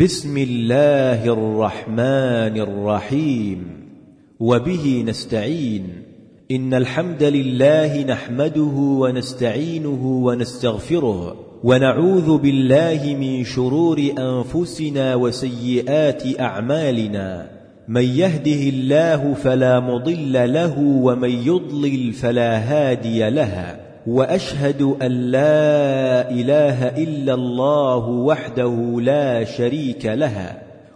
بسم الله الرحمن الرحيم. وبه نستعين. إن الحمد لله نحمده ونستعينه ونستغفره ونعوذ بالله من شرور أنفسنا وسيئات أعمالنا. من يهده الله فلا مضل له ومن يضلل فلا هادي له. وأشهد أن لا إله إلا الله وحده لا شريك له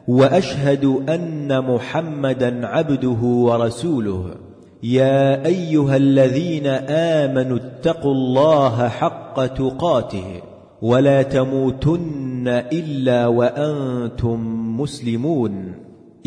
وأشهد أن محمدا عبده ورسوله. يا أيها الذين آمنوا اتقوا الله حق تقاته ولا تموتن إلا وأنتم مسلمون.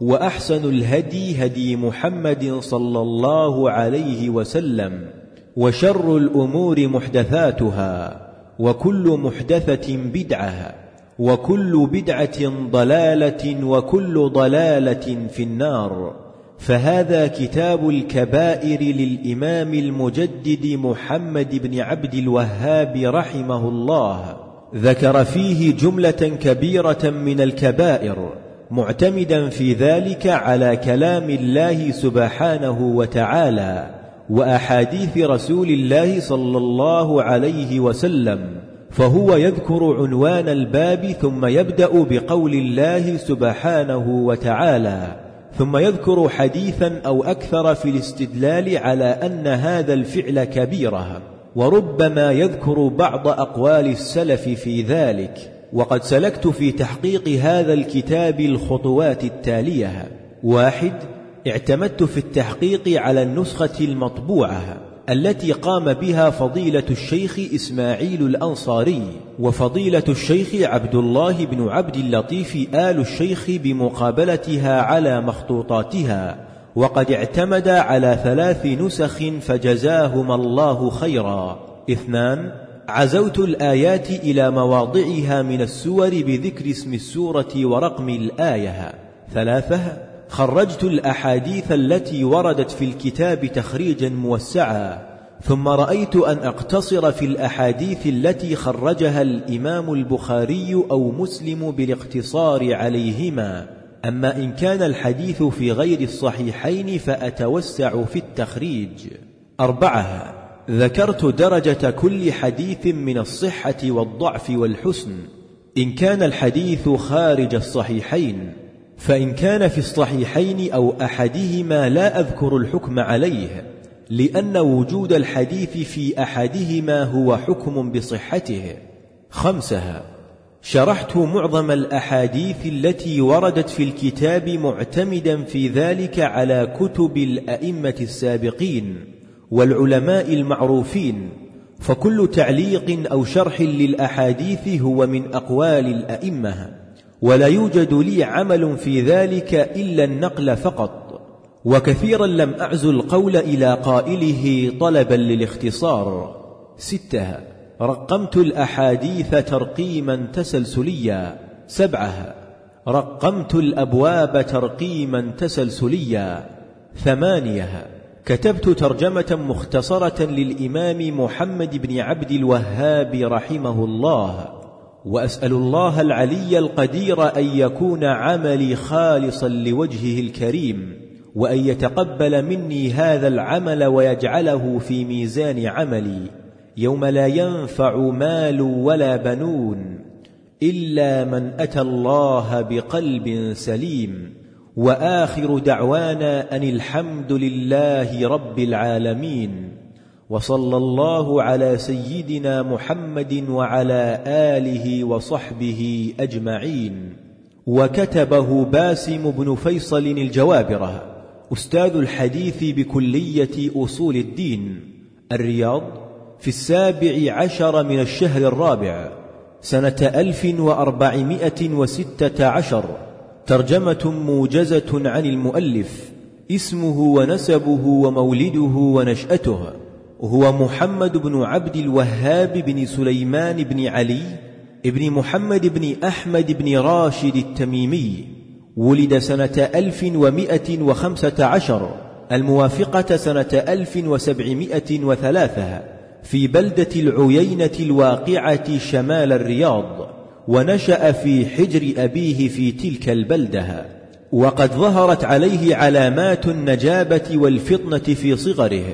وأحسن الهدي هدي محمد صلى الله عليه وسلم وشر الأمور محدثاتها وكل محدثة بدعة وكل بدعة ضلالة وكل ضلالة في النار. فهذا كتاب الكبائر للإمام المجدد محمد بن عبد الوهاب رحمه الله. ذكر فيه جملة كبيرة من الكبائر. معتمدا في ذلك على كلام الله سبحانه وتعالى وأحاديث رسول الله صلى الله عليه وسلم فهو يذكر عنوان الباب ثم يبدأ بقول الله سبحانه وتعالى ثم يذكر حديثا أو أكثر في الاستدلال على أن هذا الفعل كبيرة وربما يذكر بعض أقوال السلف في ذلك. وقد سلكت في تحقيق هذا الكتاب الخطوات التالية. واحد اعتمدت في التحقيق على النسخة المطبوعة التي قام بها فضيلة الشيخ إسماعيل الأنصاري وفضيلة الشيخ عبد الله بن عبد اللطيف آل الشيخ بمقابلتها على مخطوطاتها وقد اعتمد على ثلاث نسخ فجزاهما الله خيرا. اثنان عزوت الآيات إلى مواضعها من السور بذكر اسم السورة ورقم الآية. ثلاثة خرجت الأحاديث التي وردت في الكتاب تخريجا موسعا. ثم رأيت أن أقتصر في الأحاديث التي خرجها الإمام البخاري أو مسلم بالاقتصار عليهما. أما إن كان الحديث في غير الصحيحين فأتوسع في التخريج. أربعة ذكرت درجة كل حديث من الصحة والضعف والحسن. إن كان الحديث خارج الصحيحين فإن كان في الصحيحين أو أحدهما لا أذكر الحكم عليه لأن وجود الحديث في أحدهما هو حكم بصحته. خمسها شرحت معظم الأحاديث التي وردت في الكتاب معتمدا في ذلك على كتب الأئمة السابقين. والعلماء المعروفين فكل تعليق أو شرح للأحاديث هو من أقوال الأئمة ولا يوجد لي عمل في ذلك إلا النقل فقط. وكثيرا لم أعزو القول إلى قائله طلبا للاختصار. ستة رقمت الأحاديث ترقيما تسلسليا. سبعة رقمت الأبواب ترقيما تسلسليا. ثمانية كتبت ترجمة مختصرة للإمام محمد بن عبد الوهاب رحمه الله وأسأل الله العلي القدير أن يكون عملي خالصا لوجهه الكريم وأن يتقبل مني هذا العمل ويجعله في ميزان عملي يوم لا ينفع مال ولا بنون إلا من أتى الله بقلب سليم. وآخر دعوانا أن الحمد لله رب العالمين وصلى الله على سيدنا محمد وعلى آله وصحبه أجمعين. وكتبه باسم بن فيصل الجوابرة أستاذ الحديث بكلية أصول الدين الرياض في السابع عشر من الشهر الرابع سنة ألف وأربعمائة وستة عشر. ترجمة موجزة عن المؤلف اسمه ونسبه ومولده ونشأته هو محمد بن عبد الوهاب بن سليمان بن علي ابن محمد بن أحمد بن راشد التميمي ولد سنة ألف ومائة وخمسة عشر الموافقة سنة ألف وسبعمائة وثلاثة في بلدة العيينة الواقعة شمال الرياض. ونشأ في حجر أبيه في تلك البلدة وقد ظهرت عليه علامات النجابة والفطنة في صغره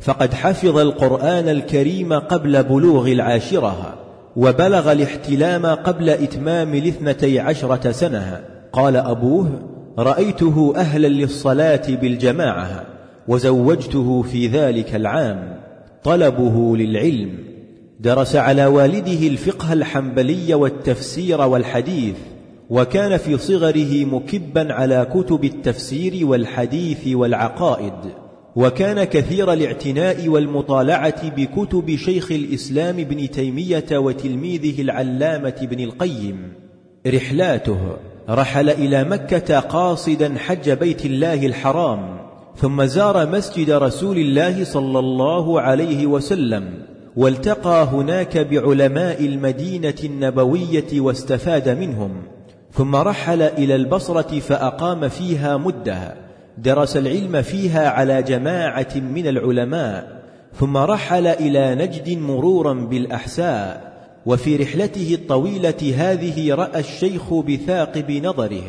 فقد حفظ القرآن الكريم قبل بلوغ العاشرة وبلغ الاحتلام قبل إتمام الاثنتي عشرة سنة. قال أبوه رأيته أهلا للصلاة بالجماعة وزوجته في ذلك العام طلبه للعلم. درس على والده الفقه الحنبلي والتفسير والحديث وكان في صغره مكبا على كتب التفسير والحديث والعقائد وكان كثير الاعتناء والمطالعة بكتب شيخ الإسلام ابن تيمية وتلميذه العلامة ابن القيم. رحلاته رحل إلى مكة قاصدا حج بيت الله الحرام ثم زار مسجد رسول الله صلى الله عليه وسلم. والتقى هناك بعلماء المدينة النبوية واستفاد منهم ثم رحل إلى البصرة فأقام فيها مدة درس العلم فيها على جماعة من العلماء ثم رحل إلى نجد مرورا بالأحساء وفي رحلته الطويلة هذه رأى الشيخ بثاقب نظره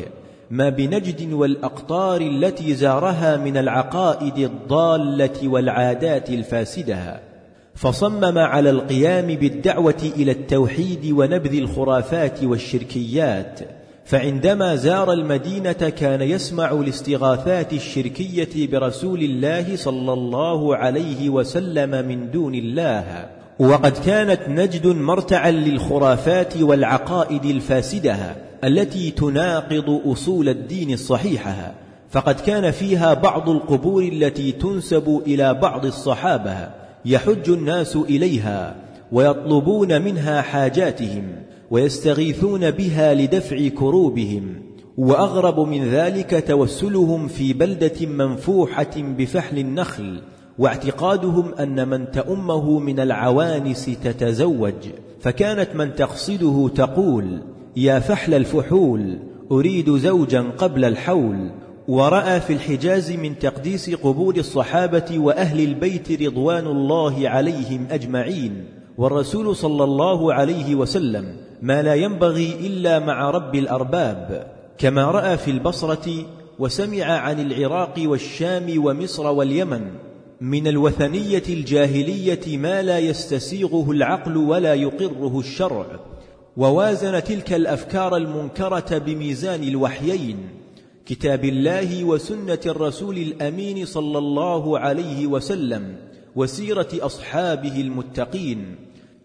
ما بنجد والأقطار التي زارها من العقائد الضالة والعادات الفاسدة. فصمم على القيام بالدعوة إلى التوحيد ونبذ الخرافات والشركيات فعندما زار المدينة كان يسمع الاستغاثات الشركية برسول الله صلى الله عليه وسلم من دون الله. وقد كانت نجد مرتعا للخرافات والعقائد الفاسدة التي تناقض أصول الدين الصحيحة فقد كان فيها بعض القبور التي تنسب إلى بعض الصحابة. يحج الناس إليها ويطلبون منها حاجاتهم ويستغيثون بها لدفع كروبهم وأغرب من ذلك توسلهم في بلدة منفوحة بفحل النخل واعتقادهم أن من تأمه من العوانس تتزوج فكانت من تقصده تقول يا فحل الفحول أريد زوجا قبل الحول ورأى في الحجاز من تقديس قبور الصحابة وأهل البيت رضوان الله عليهم أجمعين والرسول صلى الله عليه وسلم ما لا ينبغي إلا مع رب الأرباب كما رأى في البصرة وسمع عن العراق والشام ومصر واليمن من الوثنية الجاهلية ما لا يستسيغه العقل ولا يقره الشرع ووازن تلك الأفكار المنكرة بميزان الوحيين كتاب الله وسنة الرسول الأمين صلى الله عليه وسلم وسيرة أصحابه المتقين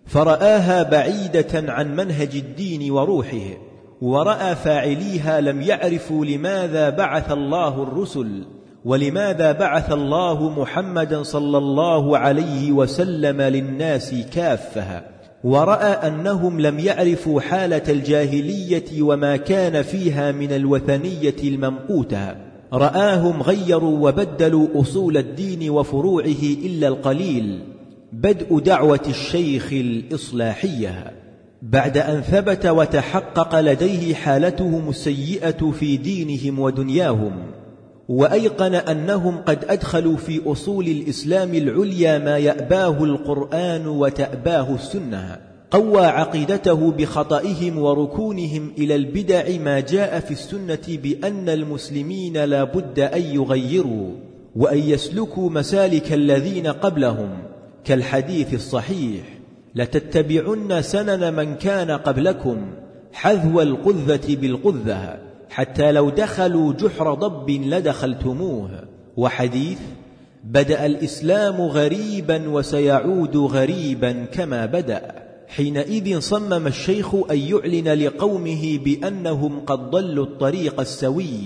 فرآها بعيدة عن منهج الدين وروحه ورأى فاعليها لم يعرفوا لماذا بعث الله الرسل ولماذا بعث الله محمدا صلى الله عليه وسلم للناس كافة. ورأى أنهم لم يعرفوا حالة الجاهلية وما كان فيها من الوثنية الممقوتة. رآهم غيروا وبدلوا أصول الدين وفروعه إلا القليل. بدء دعوة الشيخ الإصلاحية. بعد أن ثبت وتحقق لديه حالتهم السيئة في دينهم ودنياهم. وأيقن أنهم قد أدخلوا في أصول الإسلام العليا ما يأباه القرآن وتأباه السنة. قوى عقيدته بخطئهم وركونهم إلى البدع ما جاء في السنة بأن المسلمين لا بد أن يغيروا وأن يسلكوا مسالك الذين قبلهم كالحديث الصحيح لتتبعن سنن من كان قبلكم حذو القذة بالقذة حتى لو دخلوا جحر ضب لدخلتموه. وحديث بدأ الإسلام غريبا وسيعود غريبا كما بدأ. حينئذ صمم الشيخ أن يعلن لقومه بأنهم قد ضلوا الطريق السوي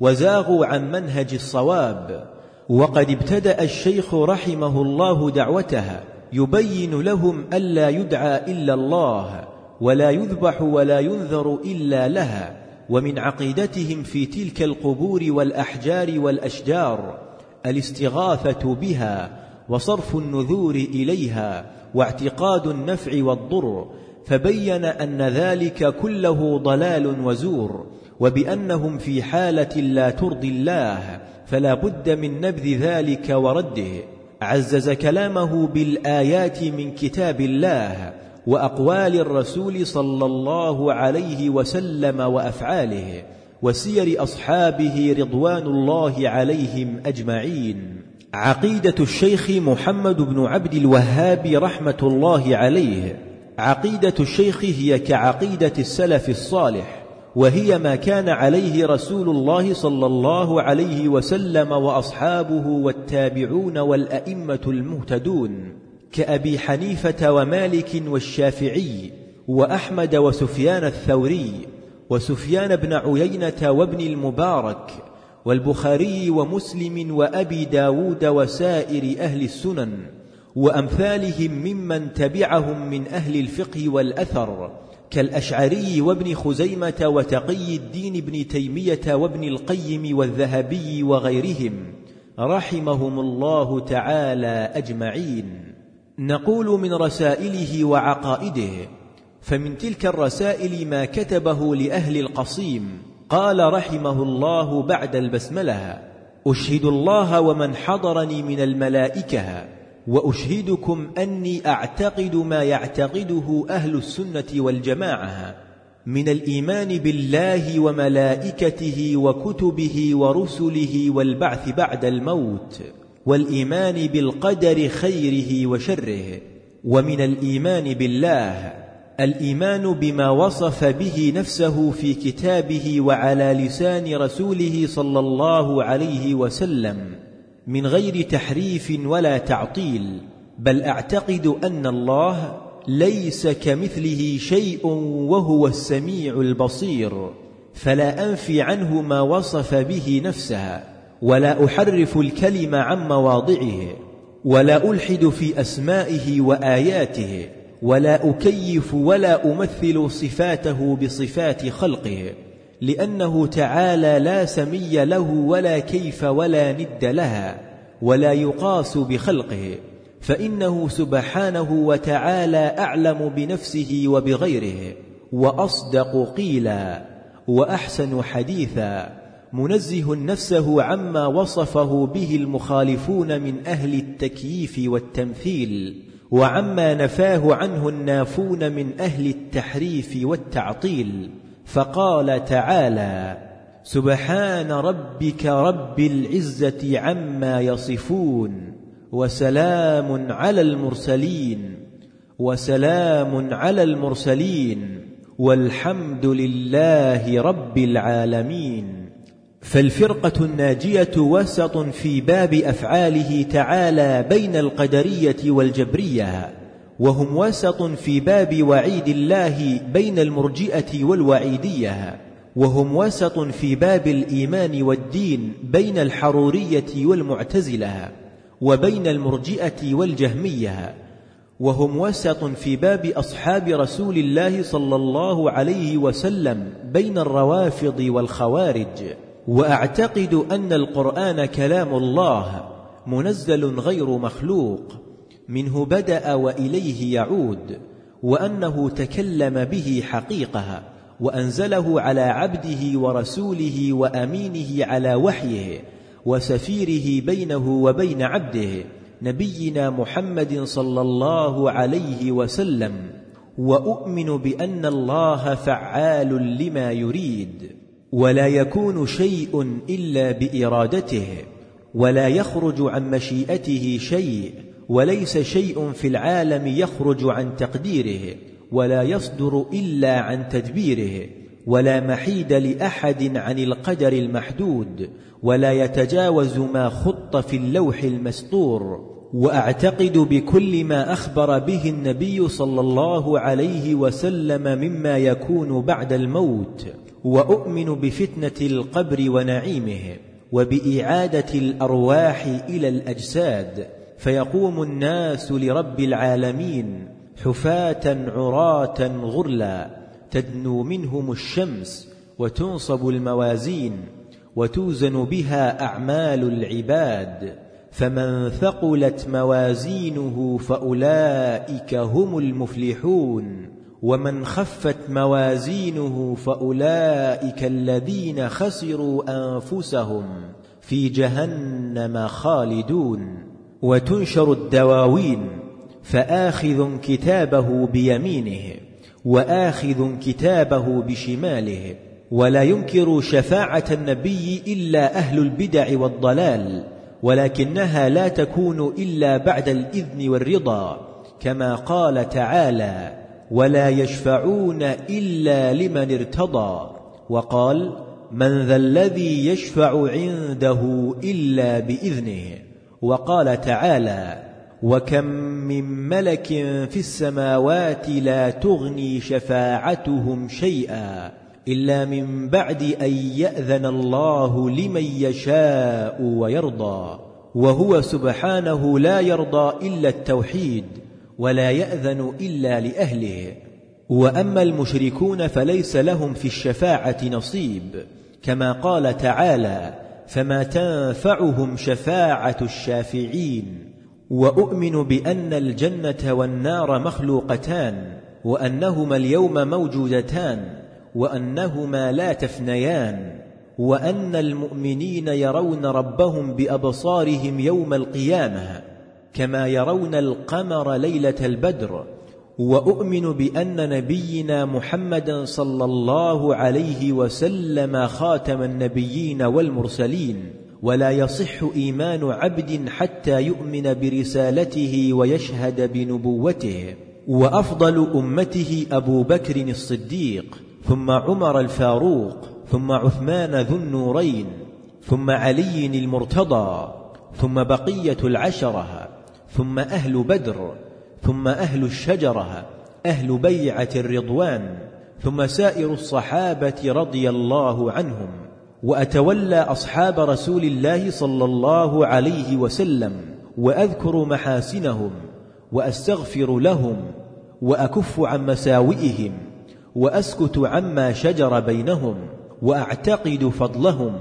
وزاغوا عن منهج الصواب. وقد ابتدأ الشيخ رحمه الله دعوتها يبين لهم ألا يدعى إلا الله ولا يذبح ولا ينذر إلا لها. ومن عقيدتهم في تلك القبور والأحجار والأشجار الاستغاثة بها وصرف النذور إليها واعتقاد النفع والضر فبين أن ذلك كله ضلال وزور وبأنهم في حالة لا ترضي الله فلا بد من نبذ ذلك ورده. عزز كلامه بالآيات من كتاب الله وأقوال الرسول صلى الله عليه وسلم وأفعاله وسير أصحابه رضوان الله عليهم أجمعين. عقيدة الشيخ محمد بن عبد الوهاب رحمة الله عليه. عقيدة الشيخ هي كعقيدة السلف الصالح وهي ما كان عليه رسول الله صلى الله عليه وسلم وأصحابه والتابعون والأئمة المهتدون. كأبي حنيفة ومالك والشافعي وأحمد وسفيان الثوري وسفيان بن عيينة وابن المبارك والبخاري ومسلم وأبي داود وسائر أهل السنن وأمثالهم ممن تبعهم من أهل الفقه والأثر كالأشعري وابن خزيمة وتقي الدين ابن تيمية وابن القيم والذهبي وغيرهم رحمهم الله تعالى أجمعين نقول من رسائله وعقائده فمن تلك الرسائل ما كتبه لأهل القصيم. قال رحمه الله بعد البسملة أشهد الله ومن حضرني من الملائكة وأشهدكم أني أعتقد ما يعتقده أهل السنة والجماعة من الإيمان بالله وملائكته وكتبه ورسله والبعث بعد الموت. والإيمان بالقدر خيره وشره ومن الإيمان بالله الإيمان بما وصف به نفسه في كتابه وعلى لسان رسوله صلى الله عليه وسلم من غير تحريف ولا تعطيل بل أعتقد أن الله ليس كمثله شيء وهو السميع البصير فلا أنفي عنه ما وصف به نفسه. ولا أحرف الكلم عن مواضعه ولا ألحد في أسمائه وآياته ولا أكيف ولا أمثل صفاته بصفات خلقه لأنه تعالى لا سمي له ولا كيف ولا ند لها ولا يقاس بخلقه فإنه سبحانه وتعالى أعلم بنفسه وبغيره وأصدق قيلا وأحسن حديثا. منزه نفسه عما وصفه به المخالفون من أهل التكييف والتمثيل وعما نفاه عنه النافون من أهل التحريف والتعطيل. فقال تعالى سبحان ربك رب العزة عما يصفون وسلام على المرسلين وسلام على المرسلين والحمد لله رب العالمين. فالفرقة الناجية وسط في باب أفعاله تعالى بين القدرية والجبرية وهم وسط في باب وعيد الله بين المرجئة والوعيدية وهم وسط في باب الإيمان والدين بين الحرورية والمعتزلة وبين المرجئة والجهمية وهم وسط في باب أصحاب رسول الله صلى الله عليه وسلم بين الروافض والخوارج. وأعتقد أن القرآن كلام الله منزل غير مخلوق منه بدأ وإليه يعود وأنه تكلم به حقيقة وأنزله على عبده ورسوله وأمينه على وحيه وسفيره بينه وبين عبده نبينا محمد صلى الله عليه وسلم. وأؤمن بأن الله فعال لما يريد. ولا يكون شيء إلا بإرادته ولا يخرج عن مشيئته شيء وليس شيء في العالم يخرج عن تقديره ولا يصدر إلا عن تدبيره ولا محيد لأحد عن القدر المحدود ولا يتجاوز ما خط في اللوح المسطور وأعتقد بكل ما أخبر به النبي صلى الله عليه وسلم مما يكون بعد الموت. وأؤمن بفتنة القبر ونعيمه وبإعادة الأرواح إلى الأجساد فيقوم الناس لرب العالمين حفاة عراة غرلا تدنو منهم الشمس وتنصب الموازين وتوزن بها أعمال العباد فمن ثقلت موازينه فأولئك هم المفلحون. ومن خفت موازينه فأولئك الذين خسروا أنفسهم في جهنم خالدون. وتنشر الدواوين فآخذ كتابه بيمينه وآخذ كتابه بشماله. ولا ينكر شفاعة النبي إلا أهل البدع والضلال ولكنها لا تكون إلا بعد الإذن والرضا كما قال تعالى ولا يشفعون إلا لمن ارتضى. وقال من ذا الذي يشفع عنده إلا بإذنه؟ وقال تعالى وكم من ملك في السماوات لا تغني شفاعتهم شيئا إلا من بعد أن يأذن الله لمن يشاء ويرضى وهو سبحانه لا يرضى إلا التوحيد. ولا يأذن إلا لأهله. وأما المشركون فليس لهم في الشفاعة نصيب. كما قال تعالى فما تنفعهم شفاعة الشافعين وأؤمن بأن الجنة والنار مخلوقتان وأنهما اليوم موجودتان وأنهما لا تفنيان وأن المؤمنين يرون ربهم بأبصارهم يوم القيامة. كما يرون القمر ليلة البدر وأؤمن بأن نبينا محمدا صلى الله عليه وسلم خاتم النبيين والمرسلين ولا يصح إيمان عبد حتى يؤمن برسالته ويشهد بنبوته. وأفضل أمته أبو بكر الصديق ثم عمر الفاروق ثم عثمان ذو النورين ثم علي المرتضى ثم بقية العشرة. ثم أهل بدر ثم أهل الشجرة أهل بيعة الرضوان ثم سائر الصحابة رضي الله عنهم وأتولى أصحاب رسول الله صلى الله عليه وسلم وأذكر محاسنهم وأستغفر لهم وأكف عن مساوئهم وأسكت عما شجر بينهم وأعتقد فضلهم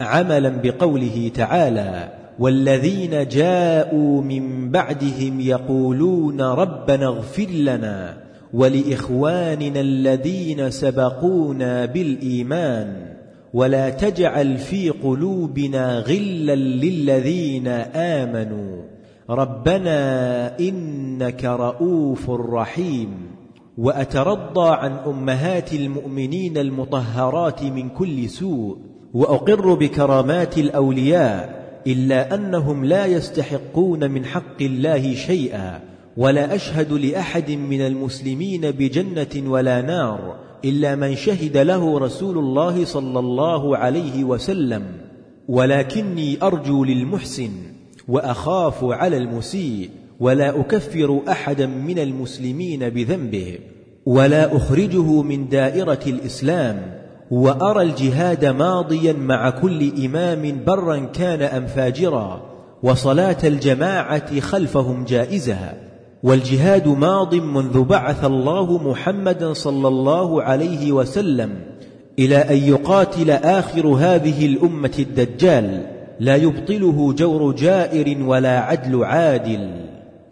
عملا بقوله تعالى والذين جاءوا من بعدهم يقولون ربنا اغفر لنا ولإخواننا الذين سبقونا بالإيمان ولا تجعل في قلوبنا غلا للذين آمنوا ربنا إنك رءوف رحيم وأترضى عن أمهات المؤمنين المطهرات من كل سوء وأقر بكرامات الأولياء إلا أنهم لا يستحقون من حق الله شيئا ولا أشهد لأحد من المسلمين بجنة ولا نار إلا من شهد له رسول الله صلى الله عليه وسلم. ولكني أرجو للمحسن وأخاف على المسيء ولا أكفر أحدا من المسلمين بذنبه ولا أخرجه من دائرة الإسلام وأرى الجهاد ماضيا مع كل إمام برا كان أم فاجرا وصلاة الجماعة خلفهم جائزة. والجهاد ماض منذ بعث الله محمدا صلى الله عليه وسلم إلى أن يقاتل آخر هذه الأمة الدجال. لا يبطله جور جائر ولا عدل عادل.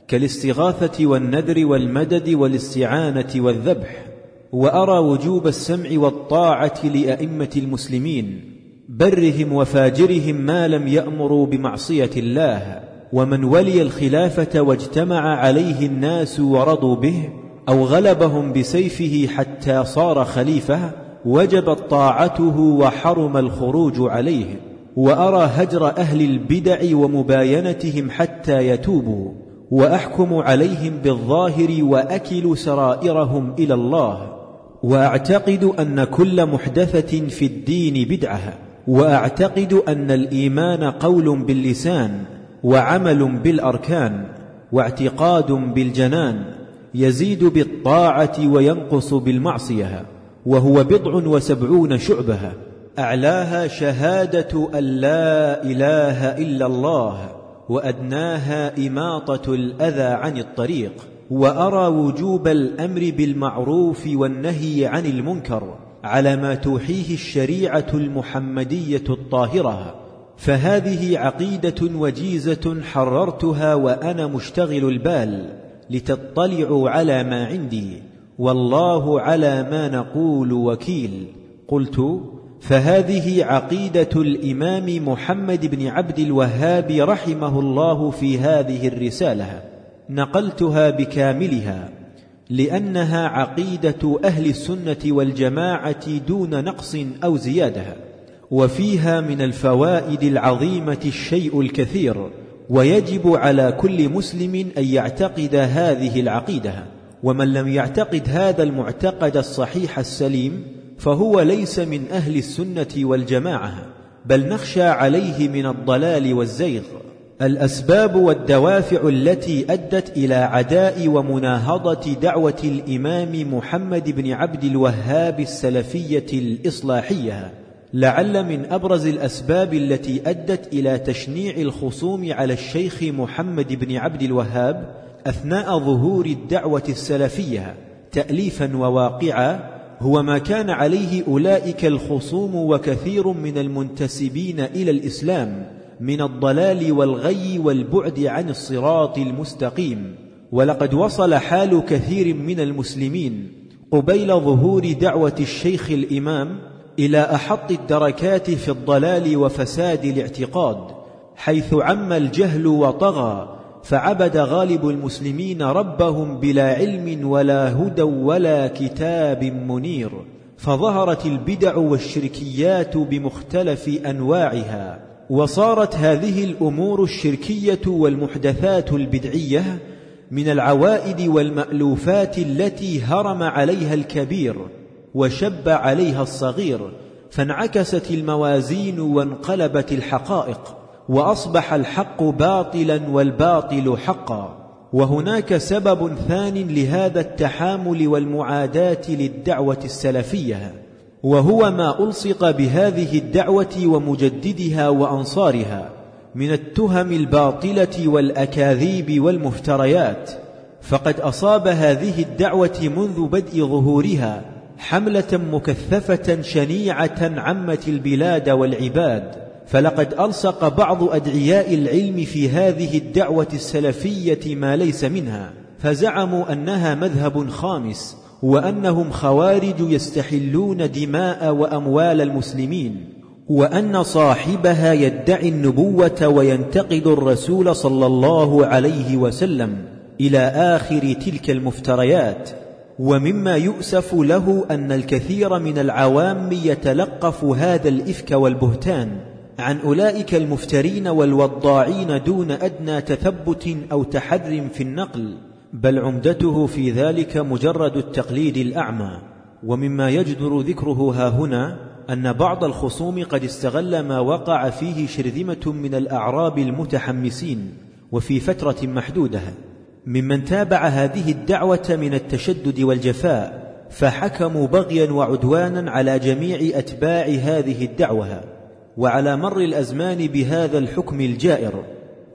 كالاستغاثة والنذر والمدد والاستعانة والذبح. وأرى وجوب السمع والطاعة لأئمة المسلمين برهم وفاجرهم ما لم يأمروا بمعصية الله ومن ولي الخلافة واجتمع عليه الناس ورضوا به أو غلبهم بسيفه حتى صار خليفة وجبت طاعته وحرم الخروج عليه. وأرى هجر أهل البدع ومباينتهم حتى يتوبوا وأحكم عليهم بالظاهر واكل سرائرهم إلى الله. وأعتقد أن كل محدثة في الدين بدعة وأعتقد أن الإيمان قول باللسان وعمل بالأركان واعتقاد بالجنان يزيد بالطاعة وينقص بالمعصية وهو بضع وسبعون شعبة أعلاها شهادة أن لا إله إلا الله وأدناها إماطة الأذى عن الطريق. وأرى وجوب الأمر بالمعروف والنهي عن المنكر على ما توحيه الشريعة المحمدية الطاهرة فهذه عقيدة وجيزة حررتها وأنا مشتغل البال لتطلعوا على ما عندي والله على ما نقول وكيل. قلت فهذه عقيدة الإمام محمد بن عبد الوهاب رحمه الله في هذه الرسالة. نقلتها بكاملها لأنها عقيدة أهل السنة والجماعة دون نقص أو زيادة وفيها من الفوائد العظيمة الشيء الكثير ويجب على كل مسلم أن يعتقد هذه العقيدة ومن لم يعتقد هذا المعتقد الصحيح السليم فهو ليس من أهل السنة والجماعة بل نخشى عليه من الضلال والزيغ. الأسباب والدوافع التي أدت إلى عداء ومناهضة دعوة الإمام محمد بن عبد الوهاب السلفية الإصلاحية. لعل من أبرز الأسباب التي أدت إلى تشنيع الخصوم على الشيخ محمد بن عبد الوهاب أثناء ظهور الدعوة السلفية. تاليفا وواقعا هو ما كان عليه أولئك الخصوم وكثير من المنتسبين إلى الإسلام. من الضلال والغي والبعد عن الصراط المستقيم. ولقد وصل حال كثير من المسلمين قبيل ظهور دعوة الشيخ الإمام إلى أحط الدركات في الضلال وفساد الاعتقاد حيث عم الجهل وطغى فعبد غالب المسلمين ربهم بلا علم ولا هدى ولا كتاب منير فظهرت البدع والشركيات بمختلف أنواعها. وصارت هذه الأمور الشركية والمحدثات البدعية من العوائد والمألوفات التي هرم عليها الكبير وشب عليها الصغير فانعكست الموازين وانقلبت الحقائق وأصبح الحق باطلا والباطل حقا. وهناك سبب ثان لهذا التحامل والمعاداة للدعوة السلفية. وهو ما ألصق بهذه الدعوة ومجددها وأنصارها من التهم الباطلة والأكاذيب والمفتريات فقد أصاب هذه الدعوة منذ بدء ظهورها حملة مكثفة شنيعة عمت البلاد والعباد فلقد ألصق بعض أدعياء العلم في هذه الدعوة السلفية ما ليس منها فزعموا أنها مذهب خامس وأنهم خوارج يستحلون دماء وأموال المسلمين وأن صاحبها يدعي النبوة وينتقد الرسول صلى الله عليه وسلم إلى آخر تلك المفتريات ومما يؤسف له أن الكثير من العوام يتلقف هذا الإفك والبهتان عن أولئك المفترين والوضاعين دون أدنى تثبت أو تحر في النقل. بل عمدته في ذلك مجرد التقليد الأعمى. ومما يجدر ذكره ها هنا أن بعض الخصوم قد استغل ما وقع فيه شرذمة من الأعراب المتحمسين وفي فترة محدودة. ممن تابع هذه الدعوة من التشدد والجفاء فحكموا بغيا وعدوانا على جميع أتباع هذه الدعوة وعلى مر الأزمان بهذا الحكم الجائر.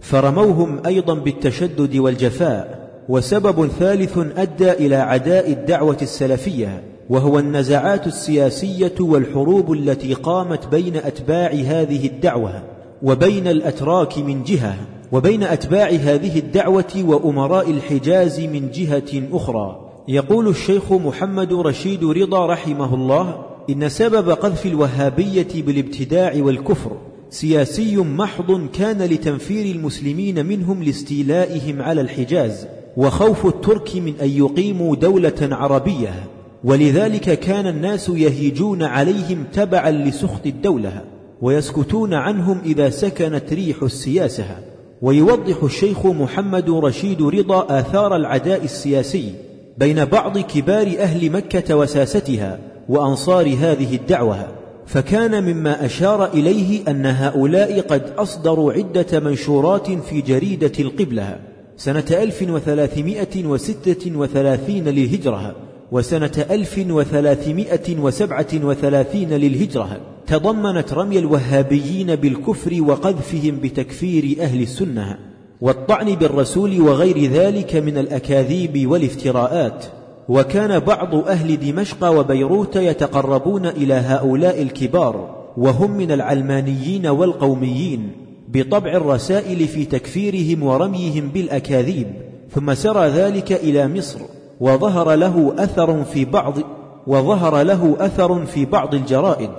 فرموهم أيضا بالتشدد والجفاء وسبب ثالث أدى إلى عداء الدعوة السلفية وهو النزعات السياسية والحروب التي قامت بين أتباع هذه الدعوة وبين الأتراك من جهة وبين أتباع هذه الدعوة وأمراء الحجاز من جهة أخرى. يقول الشيخ محمد رشيد رضا رحمه الله إن سبب قذف الوهابية بالابتداع والكفر سياسي محض كان لتنفير المسلمين منهم لاستيلائهم على الحجاز. وخوف الترك من أن يقيموا دولة عربية ولذلك كان الناس يهيجون عليهم تبعا لسخط الدولة ويسكتون عنهم إذا سكنت ريح السياسة. ويوضح الشيخ محمد رشيد رضا آثار العداء السياسي بين بعض كبار أهل مكة وساستها وأنصار هذه الدعوة. فكان مما أشار إليه أن هؤلاء قد أصدروا عدة منشورات في جريدة القبلة. سنة 1336 للهجرة وسنة 1337 للهجرة. تضمنت رمي الوهابيين بالكفر وقذفهم بتكفير أهل السنة والطعن بالرسول وغير ذلك من الأكاذيب والافتراءات. وكان بعض أهل دمشق وبيروت يتقربون إلى هؤلاء الكبار وهم من العلمانيين والقوميين. بطبع الرسائل في تكفيرهم ورميهم بالأكاذيب ثم سرى ذلك إلى مصر وظهر له أثر في بعض وظهر له أثر في بعض الجرائد.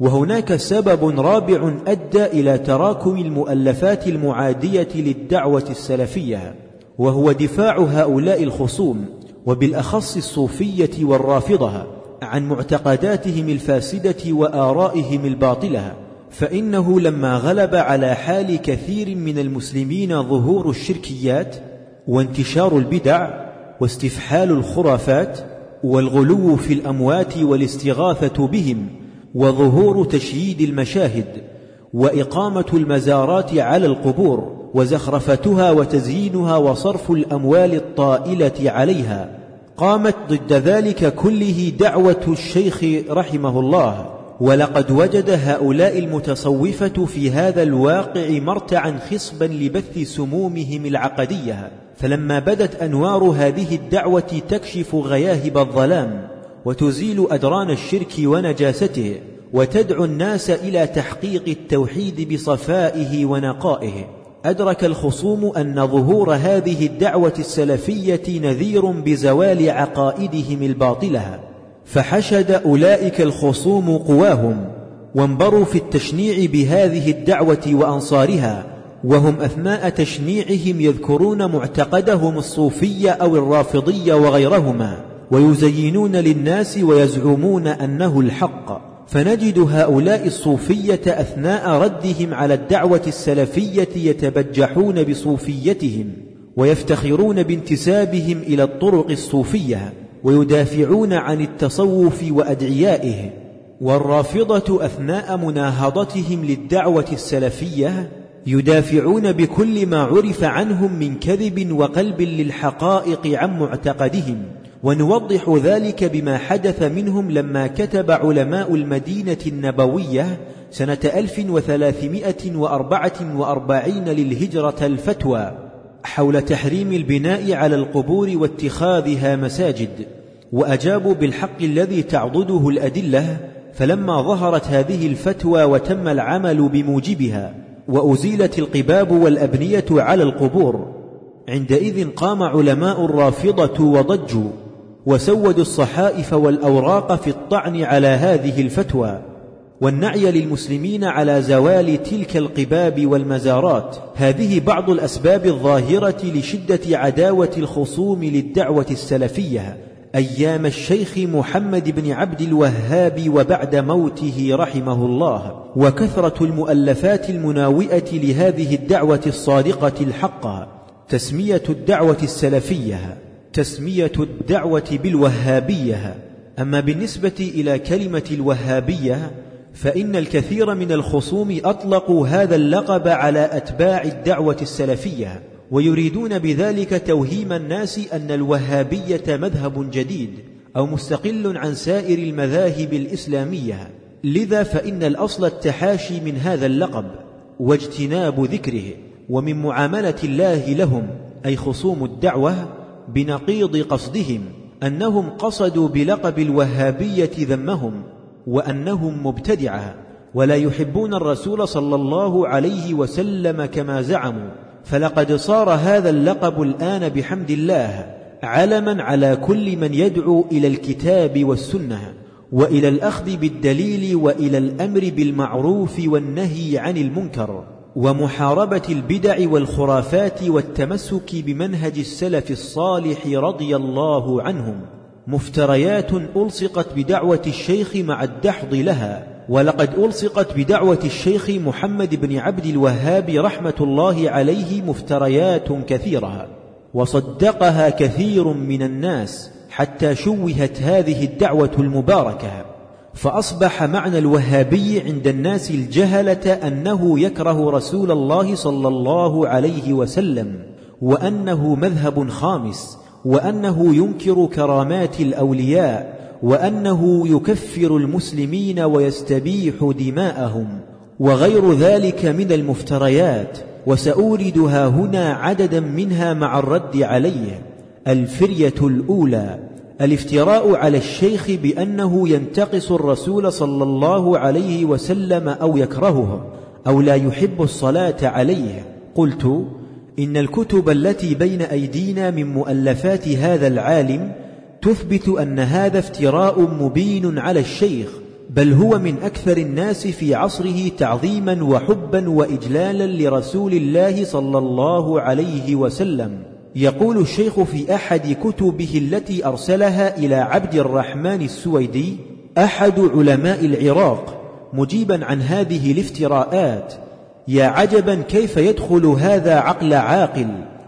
وهناك سبب رابع أدى إلى تراكم المؤلفات المعادية للدعوة السلفية وهو دفاع هؤلاء الخصوم وبالأخص الصوفية والرافضة عن معتقداتهم الفاسدة وآرائهم الباطلة. فإنه لما غلب على حال كثير من المسلمين ظهور الشركيات وانتشار البدع واستفحال الخرافات والغلو في الأموات والاستغاثة بهم وظهور تشييد المشاهد وإقامة المزارات على القبور وزخرفتها وتزيينها وصرف الأموال الطائلة عليها قامت ضد ذلك كله دعوة الشيخ رحمه الله. ولقد وجد هؤلاء المتصوفة في هذا الواقع مرتعا خصبا لبث سمومهم العقدية فلما بدت أنوار هذه الدعوة تكشف غياهب الظلام وتزيل أدران الشرك ونجاسته وتدعو الناس إلى تحقيق التوحيد بصفائه ونقائه. أدرك الخصوم أن ظهور هذه الدعوة السلفية نذير بزوال عقائدهم الباطلة. فحشد أولئك الخصوم قواهم وانبروا في التشنيع بهذه الدعوة وأنصارها وهم أثناء تشنيعهم يذكرون معتقدهم الصوفية أو الرافضية وغيرهما ويزينون للناس ويزعمون أنه الحق. فنجد هؤلاء الصوفية أثناء ردهم على الدعوة السلفية يتبجحون بصوفيتهم ويفتخرون بانتسابهم إلى الطرق الصوفية. ويدافعون عن التصوف وأدعيائه والرافضة أثناء مناهضتهم للدعوة السلفية يدافعون بكل ما عرف عنهم من كذب وقلب للحقائق عن معتقدهم ونوضح ذلك بما حدث منهم لما كتب علماء المدينة النبوية سنة 1344 للهجرة الفتوى. حول تحريم البناء على القبور واتخاذها مساجد وأجابوا بالحق الذي تعضده الأدلة فلما ظهرت هذه الفتوى وتم العمل بموجبها وأزيلت القباب والأبنية على القبور عندئذ قام علماء الرافضة وضجوا وسودوا الصحائف والأوراق في الطعن على هذه الفتوى. والنعي للمسلمين على زوال تلك القباب والمزارات. هذه بعض الأسباب الظاهرة لشدة عداوة الخصوم للدعوة السلفية. أيام الشيخ محمد بن عبد الوهاب وبعد موته رحمه الله. وكثرة المؤلفات المناوئة لهذه الدعوة الصادقة الحقة تسمية الدعوة السلفية. تسمية الدعوة بالوهابية. أما بالنسبة إلى كلمة الوهابية فإن الكثير من الخصوم أطلقوا هذا اللقب على أتباع الدعوة السلفية ويريدون بذلك توهيم الناس أن الوهابية مذهب جديد أو مستقل عن سائر المذاهب الإسلامية. لذا فإن الأصل التحاشي من هذا اللقب واجتناب ذكره ومن معاملة الله لهم أي خصوم الدعوة بنقيض قصدهم أنهم قصدوا بلقب الوهابية ذمهم. وأنهم مبتدعة ولا يحبون الرسول صلى الله عليه وسلم كما زعموا فلقد صار هذا اللقب الآن بحمد الله علما على كل من يدعو إلى الكتاب والسنة وإلى الأخذ بالدليل وإلى الأمر بالمعروف والنهي عن المنكر ومحاربة البدع والخرافات والتمسك بمنهج السلف الصالح رضي الله عنهم. مفتريات ألصقت بدعوة الشيخ مع الدحض لها ولقد ألصقت بدعوة الشيخ محمد بن عبد الوهاب رحمة الله عليه مفتريات كثيرة وصدقها كثير من الناس حتى شوهت هذه الدعوة المباركة فأصبح معنى الوهابي عند الناس الجهلة أنه يكره رسول الله صلى الله عليه وسلم وأنه مذهب خامس وأنه ينكر كرامات الأولياء وأنه يكفر المسلمين ويستبيح دماءهم وغير ذلك من المفتريات وسأوردها هنا عددا منها مع الرد عليه. الفرية الأولى الافتراء على الشيخ بأنه ينتقص الرسول صلى الله عليه وسلم أو يكرهه أو لا يحب الصلاة عليه. قلت إن الكتب التي بين أيدينا من مؤلفات هذا العالم تثبت أن هذا افتراء مبين على الشيخ بل هو من أكثر الناس في عصره تعظيما وحبا وإجلالا لرسول الله صلى الله عليه وسلم. يقول الشيخ في أحد كتبه التي أرسلها إلى عبد الرحمن السويدي أحد علماء العراق مجيبا عن هذه الافتراءات. يا عجبا كيف يدخل هذا عقل عاقل؟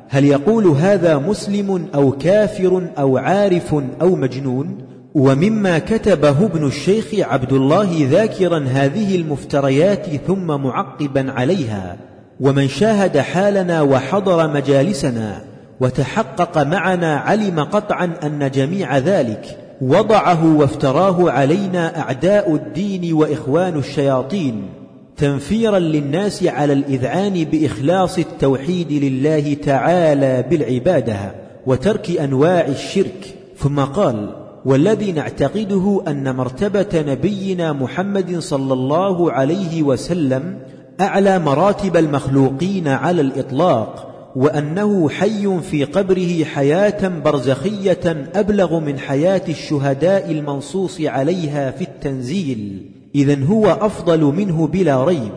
هل يقول هذا مسلم أو كافر أو عارف أو مجنون؟ ومما كتبه ابن الشيخ عبد الله ذاكرا هذه المفتريات ثم معقبا عليها. ومن شاهد حالنا وحضر مجالسنا وتحقق معنا علم قطعا أن جميع ذلك وضعه وافتراه علينا أعداء الدين وإخوان الشياطين. تنفيرا للناس على الإذعان بإخلاص التوحيد لله تعالى بالعبادة وترك أنواع الشرك. ثم قال والذي نعتقده أن مرتبة نبينا محمد صلى الله عليه وسلم أعلى مراتب المخلوقين على الإطلاق وأنه حي في قبره حياة برزخية أبلغ من حياة الشهداء المنصوص عليها في التنزيل. إذا هو أفضل منه بلا ريب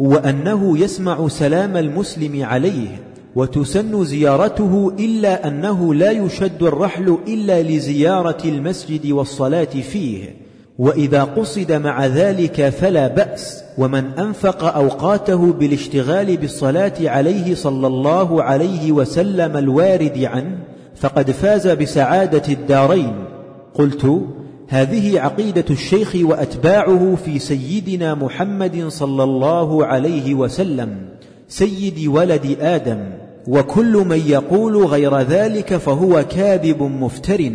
وأنه يسمع سلام المسلم عليه وتسن زيارته إلا أنه لا يشد الرحل إلا لزيارة المسجد والصلاة فيه وإذا قصد مع ذلك فلا بأس ومن أنفق أوقاته بالاشتغال بالصلاة عليه صلى الله عليه وسلم الوارد عنه فقد فاز بسعادة الدارين. قلت هذه عقيدة الشيخ وأتباعه في سيدنا محمد صلى الله عليه وسلم سيد ولد آدم. وكل من يقول غير ذلك فهو كاذب مفتر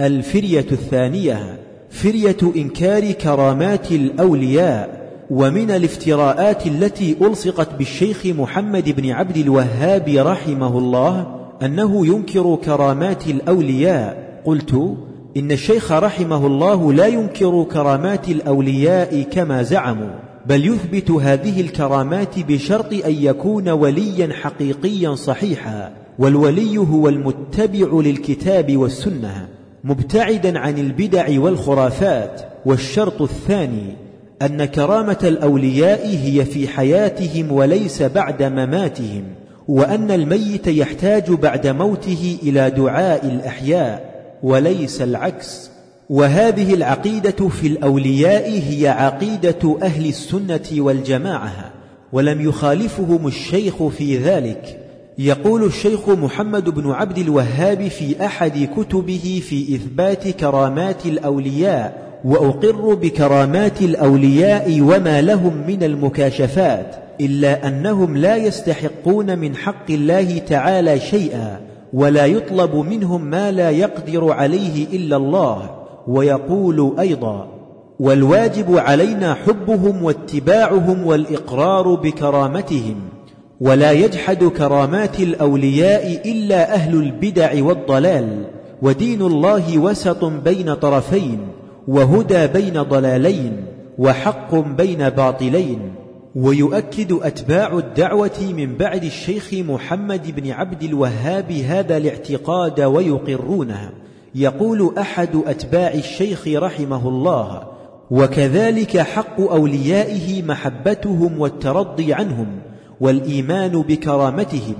الفرية الثانية فرية إنكار كرامات الأولياء. ومن الافتراءات التي ألصقت بالشيخ محمد بن عبد الوهاب رحمه الله أنه ينكر كرامات الأولياء. قلت إن الشيخ رحمه الله لا ينكر كرامات الأولياء كما زعموا بل يثبت هذه الكرامات بشرط أن يكون وليا حقيقيا صحيحا والولي هو المتبع للكتاب والسنة مبتعدا عن البدع والخرافات. والشرط الثاني أن كرامة الأولياء هي في حياتهم وليس بعد مماتهم وأن الميت يحتاج بعد موته إلى دعاء الأحياء. وليس العكس. وهذه العقيدة في الأولياء هي عقيدة أهل السنة والجماعة ولم يخالفهم الشيخ في ذلك. يقول الشيخ محمد بن عبد الوهاب في أحد كتبه في إثبات كرامات الأولياء وأقر بكرامات الأولياء وما لهم من المكاشفات إلا أنهم لا يستحقون من حق الله تعالى شيئا. ولا يطلب منهم ما لا يقدر عليه إلا الله ويقول أيضا والواجب علينا حبهم واتباعهم والإقرار بكرامتهم ولا يجحد كرامات الأولياء إلا أهل البدع والضلال ودين الله وسط بين طرفين وهدى بين ضلالين وحق بين باطلين. ويؤكد أتباع الدعوة من بعد الشيخ محمد بن عبد الوهاب هذا الاعتقاد ويقرونه يقول أحد أتباع الشيخ رحمه الله وكذلك حق أوليائه محبتهم والترضي عنهم والإيمان بكرامتهم.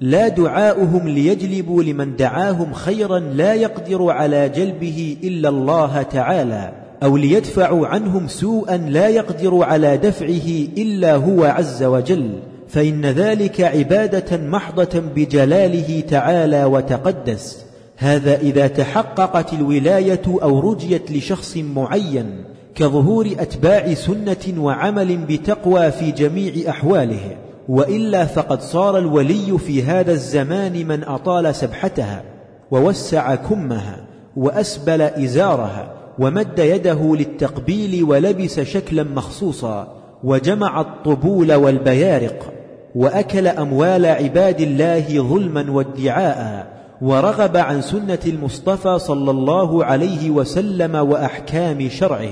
لا دعاؤهم ليجلبوا لمن دعاهم خيرا لا يقدر على جلبه إلا الله تعالى. أو ليدفعوا عنهم سوءا لا يقدر على دفعه إلا هو عز وجل فإن ذلك عبادة محضة بجلاله تعالى وتقدس. هذا إذا تحققت الولاية أو رجيت لشخص معين كظهور أتباع سنة وعمل بتقوى في جميع أحواله وإلا فقد صار الولي في هذا الزمان من أطال سبحتها ووسع كمها وأسبل إزارها ومد يده للتقبيل ولبس شكلا مخصوصا وجمع الطبول والبيارق وأكل أموال عباد الله ظلما وادعاء ورغب عن سنة المصطفى صلى الله عليه وسلم وأحكام شرعه.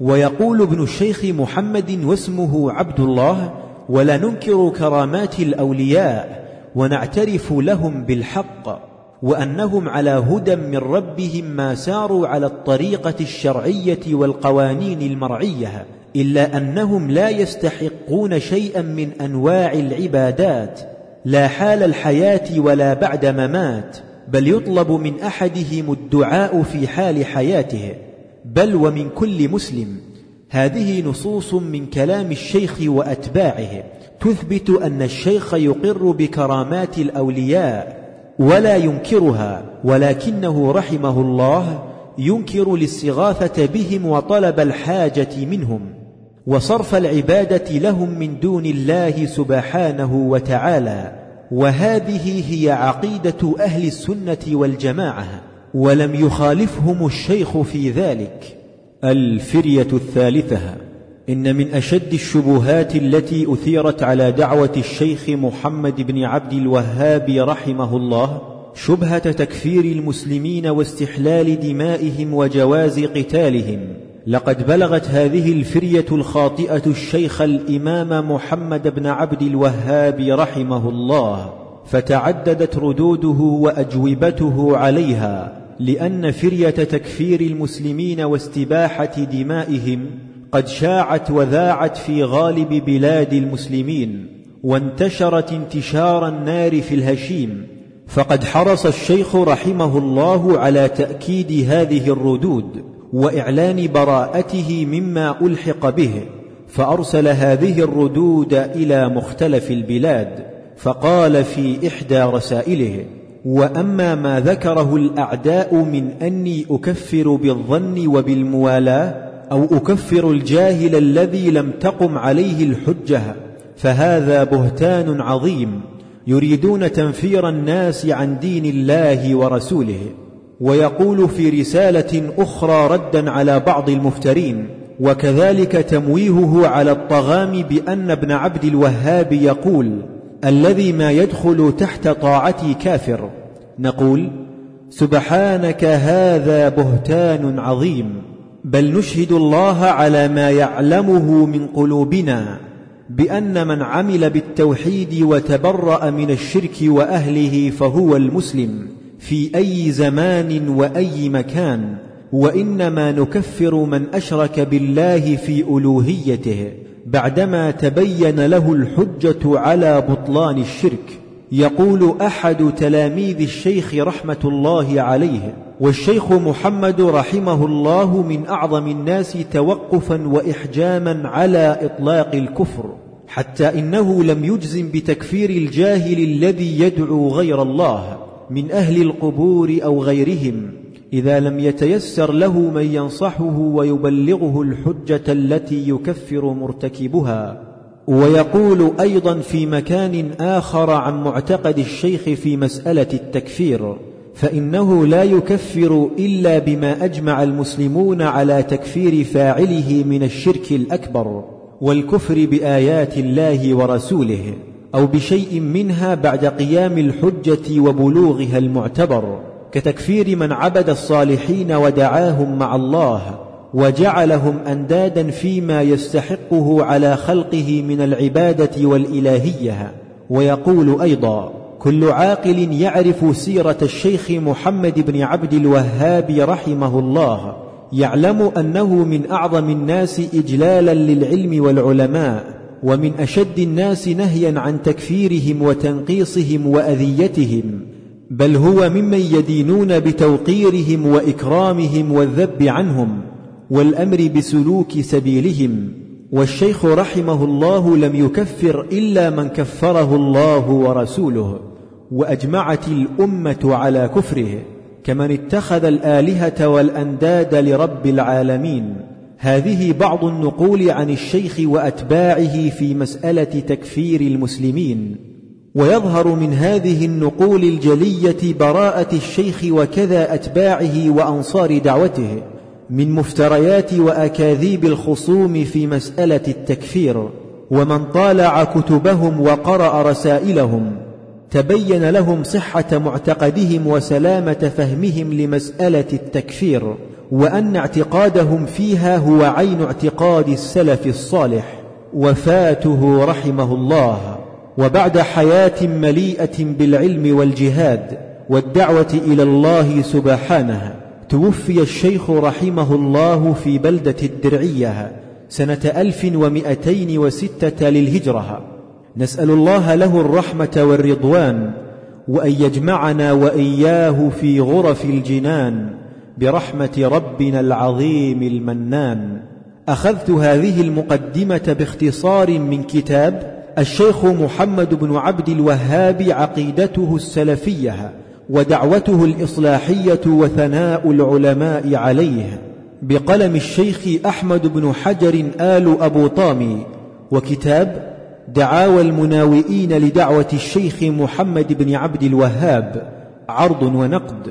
ويقول ابن الشيخ محمد واسمه عبد الله ولا ننكر كرامات الأولياء ونعترف لهم بالحق. وأنهم على هدى من ربهم ما ساروا على الطريقة الشرعية والقوانين المرعية إلا أنهم لا يستحقون شيئا من أنواع العبادات لا حال الحياة ولا بعد ممات بل يطلب من أحدهم الدعاء في حال حياته. بل ومن كل مسلم هذه نصوص من كلام الشيخ وأتباعه تثبت أن الشيخ يقر بكرامات الأولياء ولا ينكرها ولكنه رحمه الله ينكر الاستغاثة بهم وطلب الحاجة منهم وصرف العبادة لهم من دون الله سبحانه وتعالى وهذه هي عقيدة أهل السنة والجماعة ولم يخالفهم الشيخ في ذلك. الفرية الثالثة. إن من أشد الشبهات التي أثيرت على دعوة الشيخ محمد بن عبد الوهاب رحمه الله شبهة تكفير المسلمين واستحلال دمائهم وجواز قتالهم. لقد بلغت هذه الفرية الخاطئة الشيخ الإمام محمد بن عبد الوهاب رحمه الله فتعددت ردوده وأجوبته عليها لأن فرية تكفير المسلمين واستباحة دمائهم قد شاعت وذاعت في غالب بلاد المسلمين وانتشرت انتشار النار في الهشيم فقد حرص الشيخ رحمه الله على تأكيد هذه الردود وإعلان براءته مما ألحق به فأرسل هذه الردود إلى مختلف البلاد فقال في إحدى رسائله وأما ما ذكره الأعداء من أني أكفر بالظن وبالموالاة أو أكفر الجاهل الذي لم تقم عليه الحجة فهذا بهتان عظيم يريدون تنفير الناس عن دين الله ورسوله. ويقول في رسالة أخرى ردا على بعض المفترين وكذلك تمويهه على الطغام بأن ابن عبد الوهاب يقول الذي ما يدخل تحت طاعتي كافر. نقول سبحانك هذا بهتان عظيم. بل نشهد الله على ما يعلمه من قلوبنا بأن من عمل بالتوحيد وتبرأ من الشرك وأهله فهو المسلم في أي زمان وأي مكان وإنما نكفر من أشرك بالله في ألوهيته بعدما تبين له الحجة على بطلان الشرك. يقول أحد تلاميذ الشيخ رحمة الله عليه والشيخ محمد رحمه الله من أعظم الناس توقفا وإحجاما على إطلاق الكفر حتى إنه لم يجزم بتكفير الجاهل الذي يدعو غير الله من أهل القبور أو غيرهم إذا لم يتيسر له من ينصحه ويبلغه الحجة التي يكفر مرتكبها. ويقول أيضا في مكان آخر عن معتقد الشيخ في مسألة التكفير فإنه لا يكفر إلا بما أجمع المسلمون على تكفير فاعله من الشرك الأكبر والكفر بآيات الله ورسوله أو بشيء منها بعد قيام الحجة وبلوغها المعتبر كتكفير من عبد الصالحين ودعاهم مع الله وجعلهم أندادا فيما يستحقه على خلقه من العبادة والإلهية. ويقول أيضا كل عاقل يعرف سيرة الشيخ محمد بن عبد الوهاب رحمه الله. يعلم أنه من أعظم الناس إجلالا للعلم والعلماء ومن أشد الناس نهيا عن تكفيرهم وتنقيصهم وأذيتهم. بل هو ممن يدينون بتوقيرهم وإكرامهم والذب عنهم. والأمر بسلوك سبيلهم والشيخ رحمه الله لم يكفر إلا من كفره الله ورسوله وأجمعت الأمة على كفره كمن اتخذ الآلهة والأنداد لرب العالمين. هذه بعض النقول عن الشيخ وأتباعه في مسألة تكفير المسلمين. ويظهر من هذه النقول الجلية براءة الشيخ وكذا أتباعه وأنصار دعوته. من مفتريات وأكاذيب الخصوم في مسألة التكفير ومن طالع كتبهم وقرأ رسائلهم تبين لهم صحة معتقدهم وسلامة فهمهم لمسألة التكفير وأن اعتقادهم فيها هو عين اعتقاد السلف الصالح وفاته رحمه الله. وبعد حياة مليئة بالعلم والجهاد والدعوة إلى الله سبحانه. توفي الشيخ رحمه الله في بلدة الدرعية سنة ألف ومئتين وستة للهجرة. نسأل الله له الرحمة والرضوان وأن يجمعنا وإياه في غرف الجنان برحمة ربنا العظيم المنان. أخذت هذه المقدمة باختصار من كتاب الشيخ محمد بن عبد الوهاب عقيدته السلفية. ودعوته الإصلاحية وثناء العلماء عليه بقلم الشيخ أحمد بن حجر آل أبو طامي وكتاب دعاوى المناوئين لدعوة الشيخ محمد بن عبد الوهاب عرض ونقد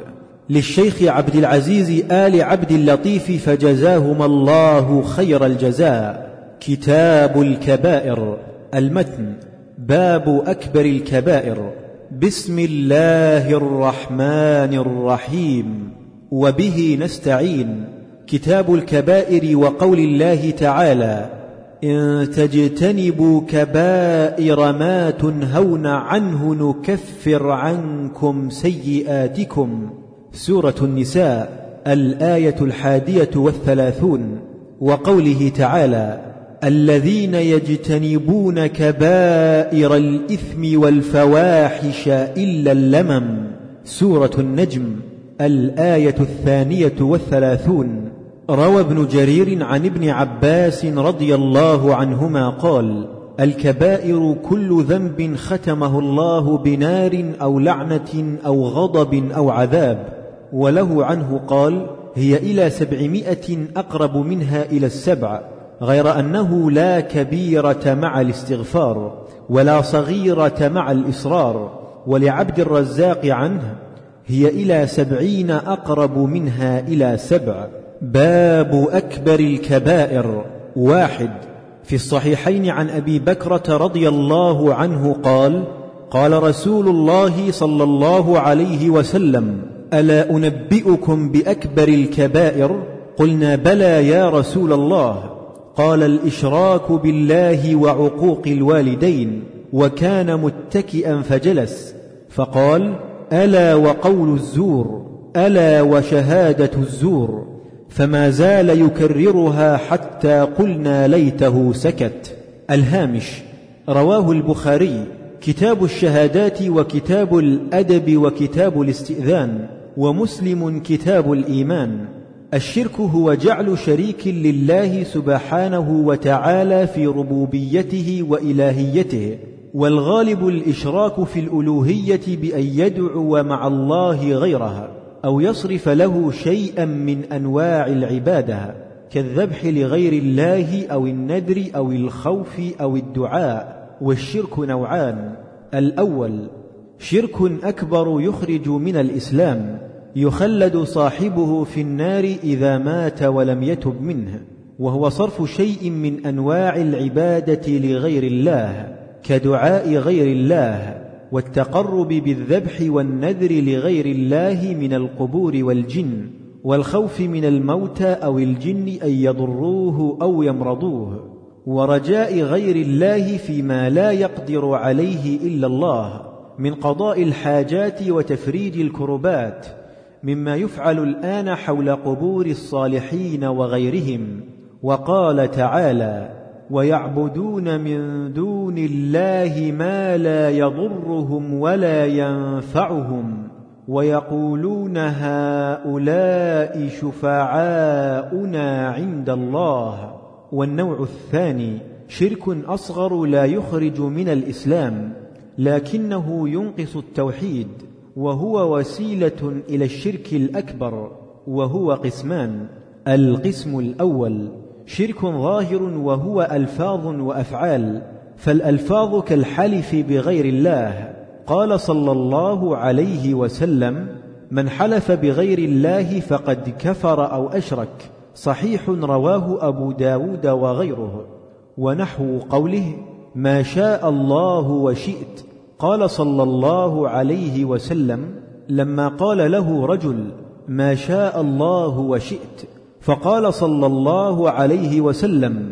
للشيخ عبد العزيز آل عبد اللطيف فجزاهما الله خير الجزاء. كتاب الكبائر المتن باب أكبر الكبائر. بسم الله الرحمن الرحيم. وبه نستعين. كتاب الكبائر وقول الله تعالى إن تجتنبوا كبائر ما تنهون عنه نكفر عنكم سيئاتكم. سورة النساء الآية الحادية والثلاثون. وقوله تعالى الذين يجتنبون كبائر الإثم والفواحش إلا اللمم. سورة النجم الآية الثانية والثلاثون. روى ابن جرير عن ابن عباس رضي الله عنهما قال الكبائر كل ذنب ختمه الله بنار أو لعنة أو غضب أو عذاب. وله عنه قال هي إلى سبعمائة أقرب منها إلى السبع. غير أنه لا كبيرة مع الاستغفار ولا صغيرة مع الإصرار ولعبد الرزاق عنه هي إلى سبعين أقرب منها إلى سبع. باب أكبر الكبائر. واحد. في الصحيحين عن أبي بكرة رضي الله عنه قال قال رسول الله صلى الله عليه وسلم ألا أنبئكم بأكبر الكبائر؟ قلنا بلى يا رسول الله. قال الإشراك بالله وعقوق الوالدين وكان متكئا فجلس فقال ألا وقول الزور ألا وشهادة الزور فما زال يكررها حتى قلنا ليته سكت. الهامش رواه البخاري كتاب الشهادات وكتاب الأدب وكتاب الاستئذان ومسلم كتاب الإيمان. الشرك هو جعل شريك لله سبحانه وتعالى في ربوبيته وإلهيته والغالب الإشراك في الألوهية بأن يدعو مع الله غيرها أو يصرف له شيئا من أنواع العبادة كالذبح لغير الله أو الندر أو الخوف أو الدعاء والشرك نوعان. الأول شرك أكبر يخرج من الإسلام. يخلد صاحبه في النار إذا مات ولم يتب منه وهو صرف شيء من أنواع العبادة لغير الله كدعاء غير الله والتقرب بالذبح والنذر لغير الله من القبور والجن والخوف من الموتى أو الجن أن يضروه أو يمرضوه ورجاء غير الله فيما لا يقدر عليه إلا الله من قضاء الحاجات وتفريج الكربات مما يفعل الآن حول قبور الصالحين وغيرهم وقال تعالى ويعبدون من دون الله ما لا يضرهم ولا ينفعهم ويقولون هؤلاء شفعاؤنا عند الله. والنوع الثاني شرك أصغر لا يخرج من الإسلام لكنه ينقص التوحيد. وهو وسيلة إلى الشرك الأكبر وهو قسمان القسم الأول. شرك ظاهر وهو ألفاظ وأفعال فالألفاظ كالحلف بغير الله. قال صلى الله عليه وسلم من حلف بغير الله فقد كفر أو أشرك صحيح رواه أبو داود وغيره. ونحو قوله ما شاء الله وشئت قال صلى الله عليه وسلم لما قال له رجل ما شاء الله وشئت فقال صلى الله عليه وسلم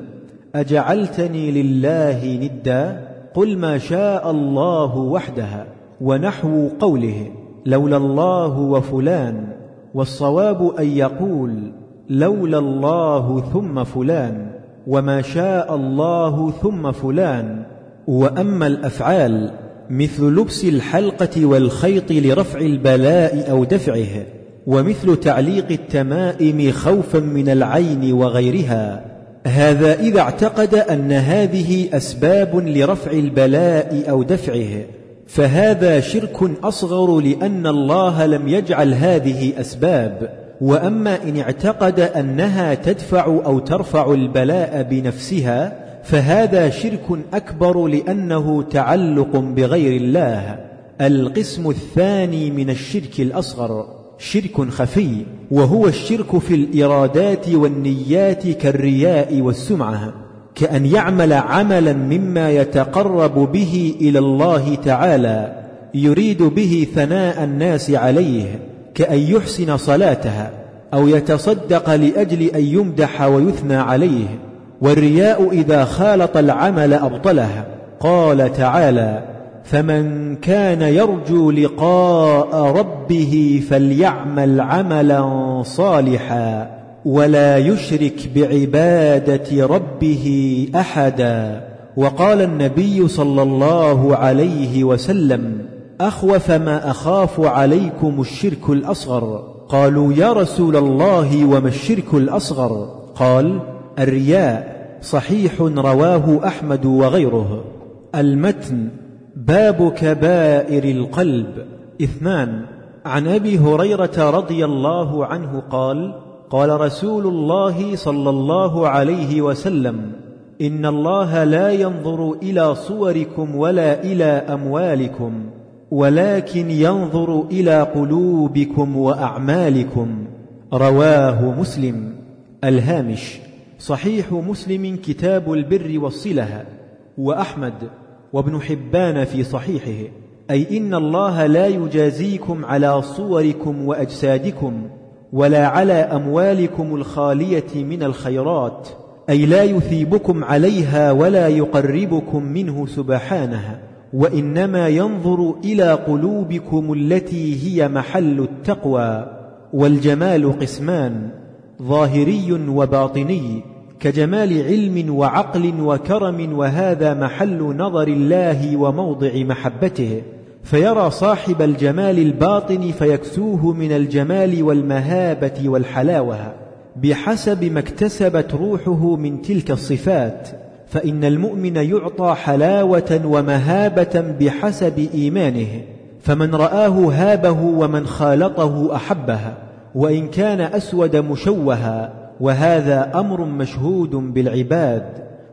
أجعلتني لله ندا؟ قل ما شاء الله وحدها ونحو قوله لولا الله وفلان والصواب أن يقول لولا الله ثم فلان وما شاء الله ثم فلان وأما الأفعال مثل لبس الحلقة والخيط لرفع البلاء أو دفعه ومثل تعليق التمائم خوفا من العين وغيرها. هذا إذا اعتقد أن هذه أسباب لرفع البلاء أو دفعه. فهذا شرك أصغر لأن الله لم يجعل هذه أسباب. وأما إن اعتقد أنها تدفع أو ترفع البلاء بنفسها فهذا شرك أكبر لأنه تعلق بغير الله. القسم الثاني من الشرك الأصغر شرك خفي وهو الشرك في الإرادات والنيات كالرياء والسمعة. كأن يعمل عملا مما يتقرب به إلى الله تعالى يريد به ثناء الناس عليه كأن يحسن صلاتها أو يتصدق لأجل أن يمدح ويثنى عليه. والرياء إذا خالط العمل ابطله قال تعالى فمن كان يرجو لقاء ربه فليعمل عملا صالحا ولا يشرك بعبادة ربه أحدا. وقال النبي صلى الله عليه وسلم أخوف ما أخاف عليكم الشرك الأصغر. قالوا يا رسول الله وما الشرك الأصغر؟ قال الرياء صحيح رواه أحمد وغيره. المتن باب كبائر القلب. اثنان عن أبي هريرة رضي الله عنه قال قال رسول الله صلى الله عليه وسلم إن الله لا ينظر إلى صوركم ولا إلى أموالكم ولكن ينظر إلى قلوبكم وأعمالكم. رواه مسلم. الهامش صحيح مسلم كتاب البر والصلة وأحمد وابن حبان في صحيحه أي إن الله لا يجازيكم على صوركم وأجسادكم ولا على أموالكم الخالية من الخيرات أي لا يثيبكم عليها ولا يقربكم منه سبحانه وإنما ينظر إلى قلوبكم التي هي محل التقوى والجمال قسمان ظاهري وباطني. كجمال علم وعقل وكرم وهذا محل نظر الله وموضع محبته. فيرى صاحب الجمال الباطن فيكسوه من الجمال والمهابة والحلاوة بحسب ما اكتسبت روحه من تلك الصفات. فإن المؤمن يعطى حلاوة ومهابة بحسب إيمانه فمن رآه هابه ومن خالطه احبها وإن كان أسود مشوها. وهذا أمر مشهود بالعباد.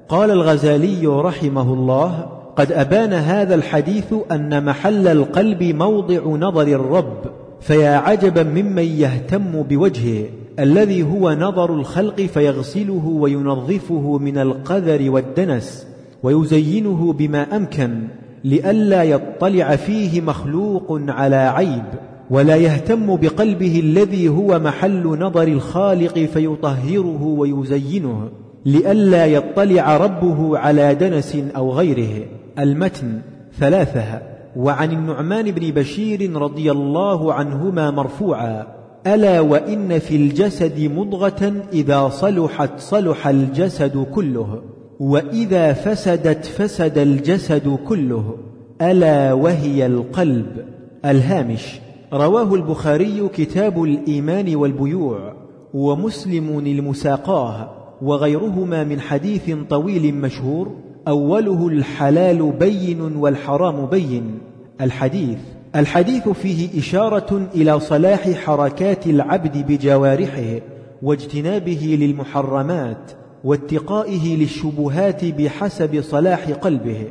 قال الغزالي رحمه الله قد أبان هذا الحديث أن محل القلب موضع نظر الرب فيا عجبا ممن يهتم بوجهه. الذي هو نظر الخلق فيغسله وينظفه من القذر والدنس ويزينه بما أمكن لئلا يطلع فيه مخلوق على عيب. ولا يهتم بقلبه الذي هو محل نظر الخالق فيطهره ويزينه لئلا يطلع ربه على دنس أو غيره. المتن ثلاثة. وعن النعمان بن بشير رضي الله عنهما مرفوعا. ألا وإن في الجسد مضغة إذا صلحت صلح الجسد كله وإذا فسدت فسد الجسد كله. ألا وهي القلب الهامش. رواه البخاري كتاب الإيمان والبيوع ومسلم المساقاه وغيرهما من حديث طويل مشهور أوله الحلال بين والحرام بين. الحديث الحديث فيه إشارة إلى صلاح حركات العبد بجوارحه واجتنابه للمحرمات واتقائه للشبهات بحسب صلاح قلبه.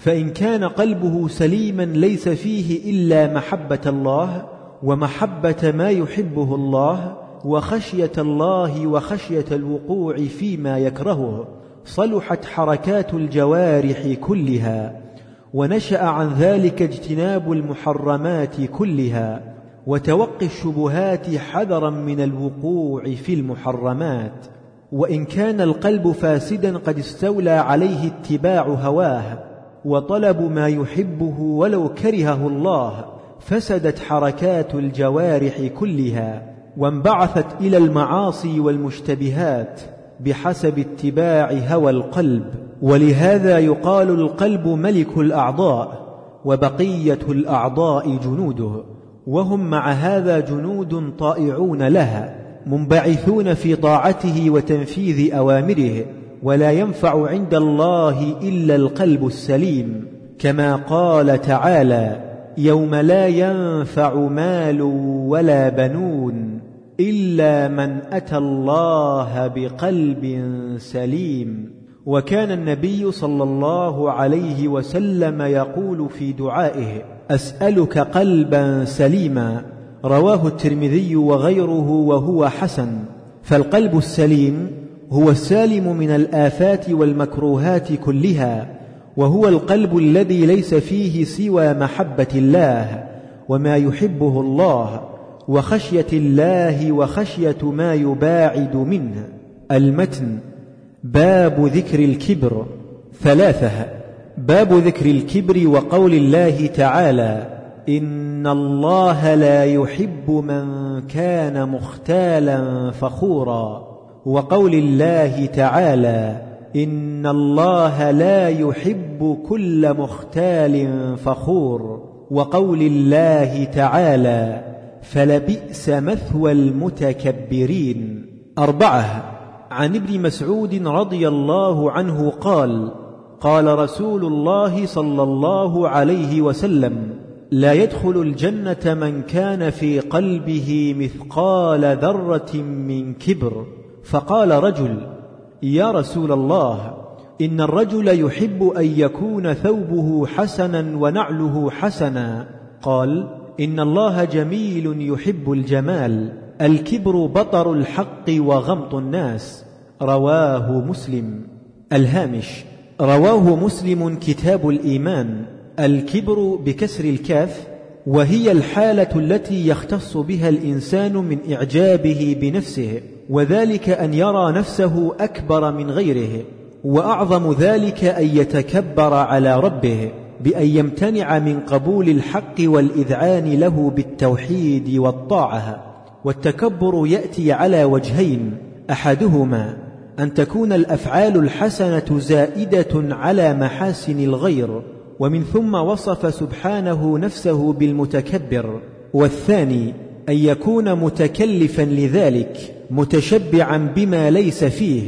فإن كان قلبه سليما ليس فيه إلا محبة الله ومحبة ما يحبه الله وخشية الله وخشية الوقوع فيما يكرهه صلحت حركات الجوارح كلها ونشأ عن ذلك اجتناب المحرمات كلها وتوقي الشبهات حذرا من الوقوع في المحرمات. وإن كان القلب فاسدا قد استولى عليه اتباع هواه وطلب ما يحبه ولو كرهه الله فسدت حركات الجوارح كلها وانبعثت إلى المعاصي والمشتبهات بحسب اتباع هوى القلب. ولهذا يقال القلب ملك الأعضاء وبقية الأعضاء جنوده وهم مع هذا جنود طائعون لها منبعثون في طاعته وتنفيذ أوامره. ولا ينفع عند الله إلا القلب السليم كما قال تعالى يوم لا ينفع مال ولا بنون إلا من أتى الله بقلب سليم. وكان النبي صلى الله عليه وسلم يقول في دعائه أسألك قلبا سليما. رواه الترمذي وغيره وهو حسن. فالقلب السليم هو السالم من الآفات والمكروهات كلها وهو القلب الذي ليس فيه سوى محبة الله وما يحبه الله وخشية الله وخشية ما يباعد منه. المتن باب ذكر الكبر. ثلاثة باب ذكر الكبر وقول الله تعالى إن الله لا يحب من كان مختالا فخورا. وقول الله تعالى إن الله لا يحب كل مختال فخور وقول الله تعالى فلبئس مثوى المتكبرين. أربعة عن ابن مسعود رضي الله عنه قال قال رسول الله صلى الله عليه وسلم لا يدخل الجنة من كان في قلبه مثقال ذرة من كبر. فقال رجل يا رسول الله إن الرجل يحب أن يكون ثوبه حسنا ونعله حسنا. قال إن الله جميل يحب الجمال الكبر بطر الحق وغمط الناس. رواه مسلم. الهامش رواه مسلم كتاب الإيمان الكبر بكسر الكاف وهي الحالة التي يختص بها الإنسان من إعجابه بنفسه. وذلك أن يرى نفسه أكبر من غيره وأعظم ذلك أن يتكبر على ربه بأن يمتنع من قبول الحق والإذعان له بالتوحيد والطاعة. والتكبر يأتي على وجهين أحدهما أن تكون الأفعال الحسنة زائدة على محاسن الغير ومن ثم وصف سبحانه نفسه بالمتكبر. والثاني أن يكون متكلفا لذلك متشبعا بما ليس فيه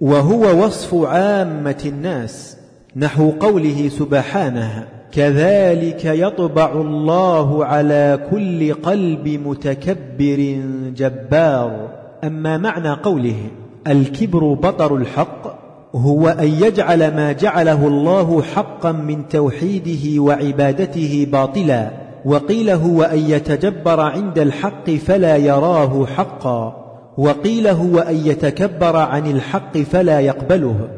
وهو وصف عامة الناس نحو قوله سبحانه كذلك يطبع الله على كل قلب متكبر جبار أما معنى قوله الكبر بطر الحق هو أن يجعل ما جعله الله حقا من توحيده وعبادته باطلا. وقيل هو أن يتجبر عند الحق فلا يراه حقا وقيل هو أن يتكبر عن الحق فلا يقبله.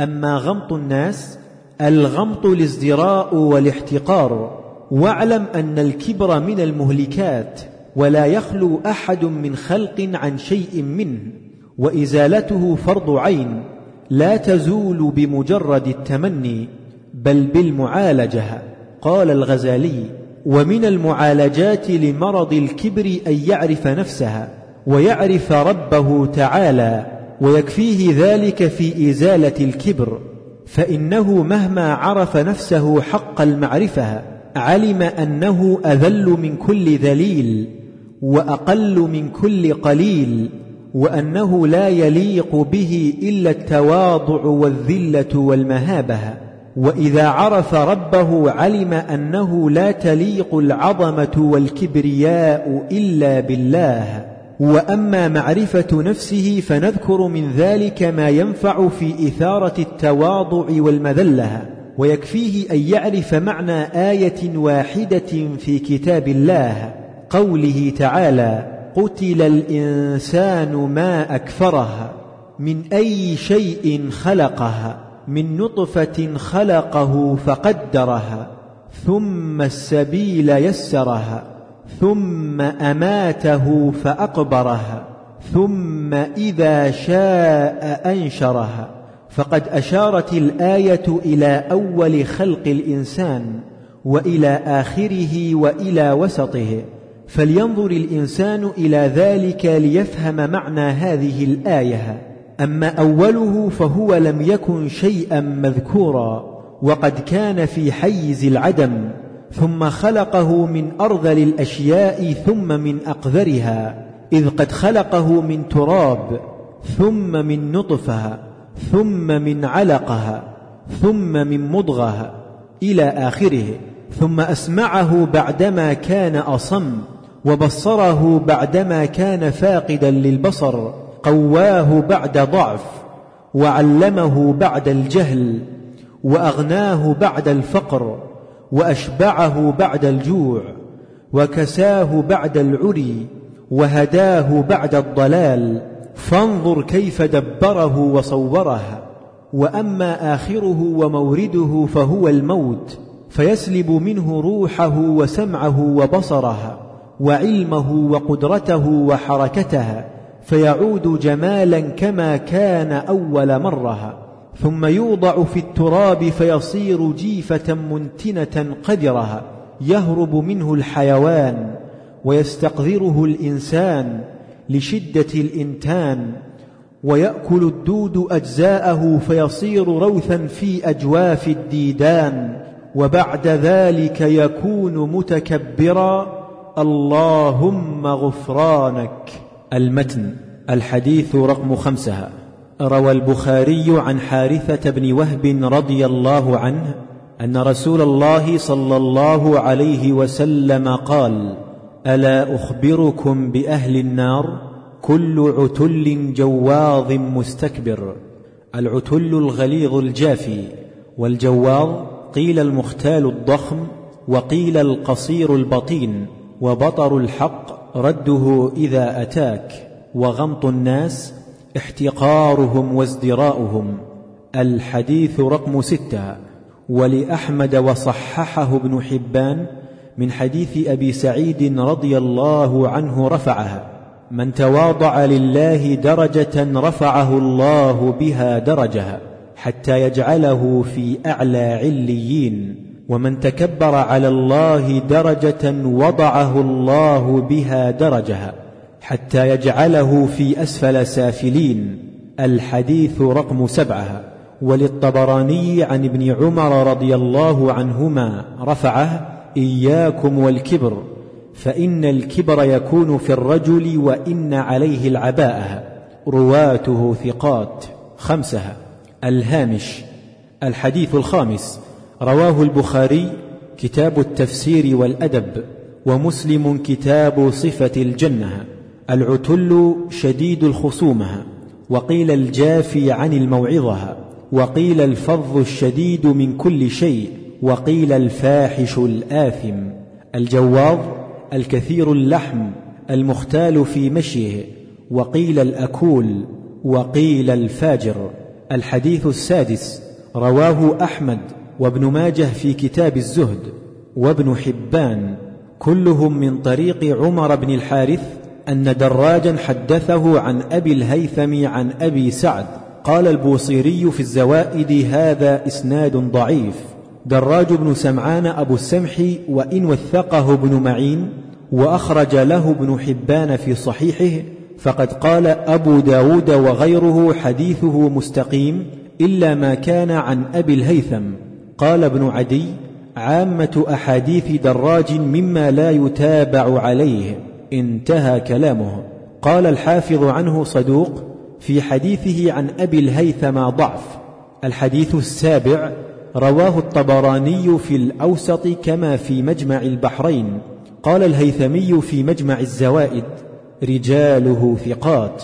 أما غمط الناس الغمط الازدراء والاحتقار. واعلم أن الكبر من المهلكات ولا يخلو أحد من خلق عن شيء منه. وإزالته فرض عين لا تزول بمجرد التمني بل بالمعالجة قال الغزالي. ومن المعالجات لمرض الكبر أن يعرف نفسها ويعرف ربه تعالى ويكفيه ذلك في إزالة الكبر فإنه مهما عرف نفسه حق المعرفة علم أنه أذل من كل ذليل وأقل من كل قليل وأنه لا يليق به إلا التواضع والذلة والمهابة. وإذا عرف ربه علم أنه لا تليق العظمة والكبرياء إلا بالله. وأما معرفة نفسه فنذكر من ذلك ما ينفع في إثارة التواضع والمذلة ويكفيه أن يعرف معنى آية واحدة في كتاب الله. قوله تعالى قتل الإنسان ما أكفره من أي شيء خلقها من نطفة خلقه فقدرها ثم السبيل يسرها ثم أماته فأقبرها ثم إذا شاء أنشرها. فقد أشارت الآية إلى أول خلق الإنسان وإلى آخره وإلى وسطه. فلينظر الإنسان إلى ذلك ليفهم معنى هذه الآية. أما أوله فهو لم يكن شيئا مذكورا وقد كان في حيز العدم ثم خلقه من أرذل الأشياء ثم من أقذرها إذ قد خلقه من تراب ثم من نطفة ثم من علقها ثم من مضغة إلى آخره ثم أسمعه بعدما كان أصم وبصره بعدما كان فاقدا للبصر. قواه بعد ضعف وعلمه بعد الجهل وأغناه بعد الفقر وأشبعه بعد الجوع وكساه بعد العري وهداه بعد الضلال. فانظر كيف دبره وصوره وأما آخره ومورده فهو الموت فيسلب منه روحه وسمعه وبصره وعلمه وقدرته وحركته. فيعود جمالا كما كان أول مرة ثم يوضع في التراب فيصير جيفة منتنة قذرة يهرب منه الحيوان ويستقذره الإنسان لشدة الإنتان ويأكل الدود أجزاءه فيصير روثا في أجواف الديدان وبعد ذلك يكون متكبرا اللهم غفرانك المتن الحديث رقم خمسها روى البخاري عن حارثة بن وهب رضي الله عنه أن رسول الله صلى الله عليه وسلم قال ألا أخبركم بأهل النار؟ كل عتل جواظ مستكبر. العتل الغليظ الجافي. والجواظ قيل المختال الضخم وقيل القصير البطين وبطر الحق رده إذا أتاك وغمط الناس احتقارهم وازدراؤهم. الحديث رقم ستة. ولأحمد وصححه ابن حبان من حديث أبي سعيد رضي الله عنه رفعها من تواضع لله درجة رفعه الله بها درجها حتى يجعله في أعلى عليين. ومن تكبر على الله درجة وضعه الله بها درجها حتى يجعله في أسفل سافلين. الحديث رقم سبعة. وللطبراني عن ابن عمر رضي الله عنهما رفعه إياكم والكبر فإن الكبر يكون في الرجل وإن عليه العباءة. رواته ثقات. خمسها الهامش. الحديث الخامس. رواه البخاري كتاب التفسير والأدب ومسلم كتاب صفة الجنة العتل شديد الخصومة وقيل الجافي عن الموعظة وقيل الفظ الشديد من كل شيء وقيل الفاحش الآثم الجواظ الكثير اللحم المختال في مشيه وقيل الأكول وقيل الفاجر الحديث السادس رواه أحمد. وابن ماجه في كتاب الزهد وابن حبان كلهم من طريق عمر بن الحارث أن دراجا حدثه عن أبي الهيثم عن أبي سعد. قال البوصيري في الزوائد هذا إسناد ضعيف. دراج بن سمعان أبو السمح وإن وثقه ابن معين وأخرج له ابن حبان في صحيحه فقد قال أبو داود وغيره حديثه مستقيم إلا ما كان عن أبي الهيثم. قال ابن عدي عامة أحاديث دراج مما لا يتابع عليه انتهى كلامه. قال الحافظ عنه صدوق في حديثه عن أبي الهيثم ضعف. الحديث السابع رواه الطبراني في الأوسط كما في مجمع البحرين. قال الهيثمي في مجمع الزوائد رجاله ثقات.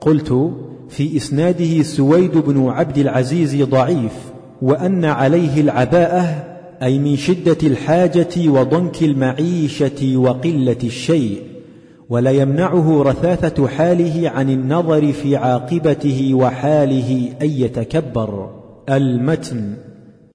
قلت في إسناده سويد بن عبد العزيز ضعيف. وأن عليه العباءة أي من شدة الحاجة وضنك المعيشة وقلة الشيء ولا يمنعه رثاثة حاله عن النظر في عاقبته وحاله أن يتكبر. المتن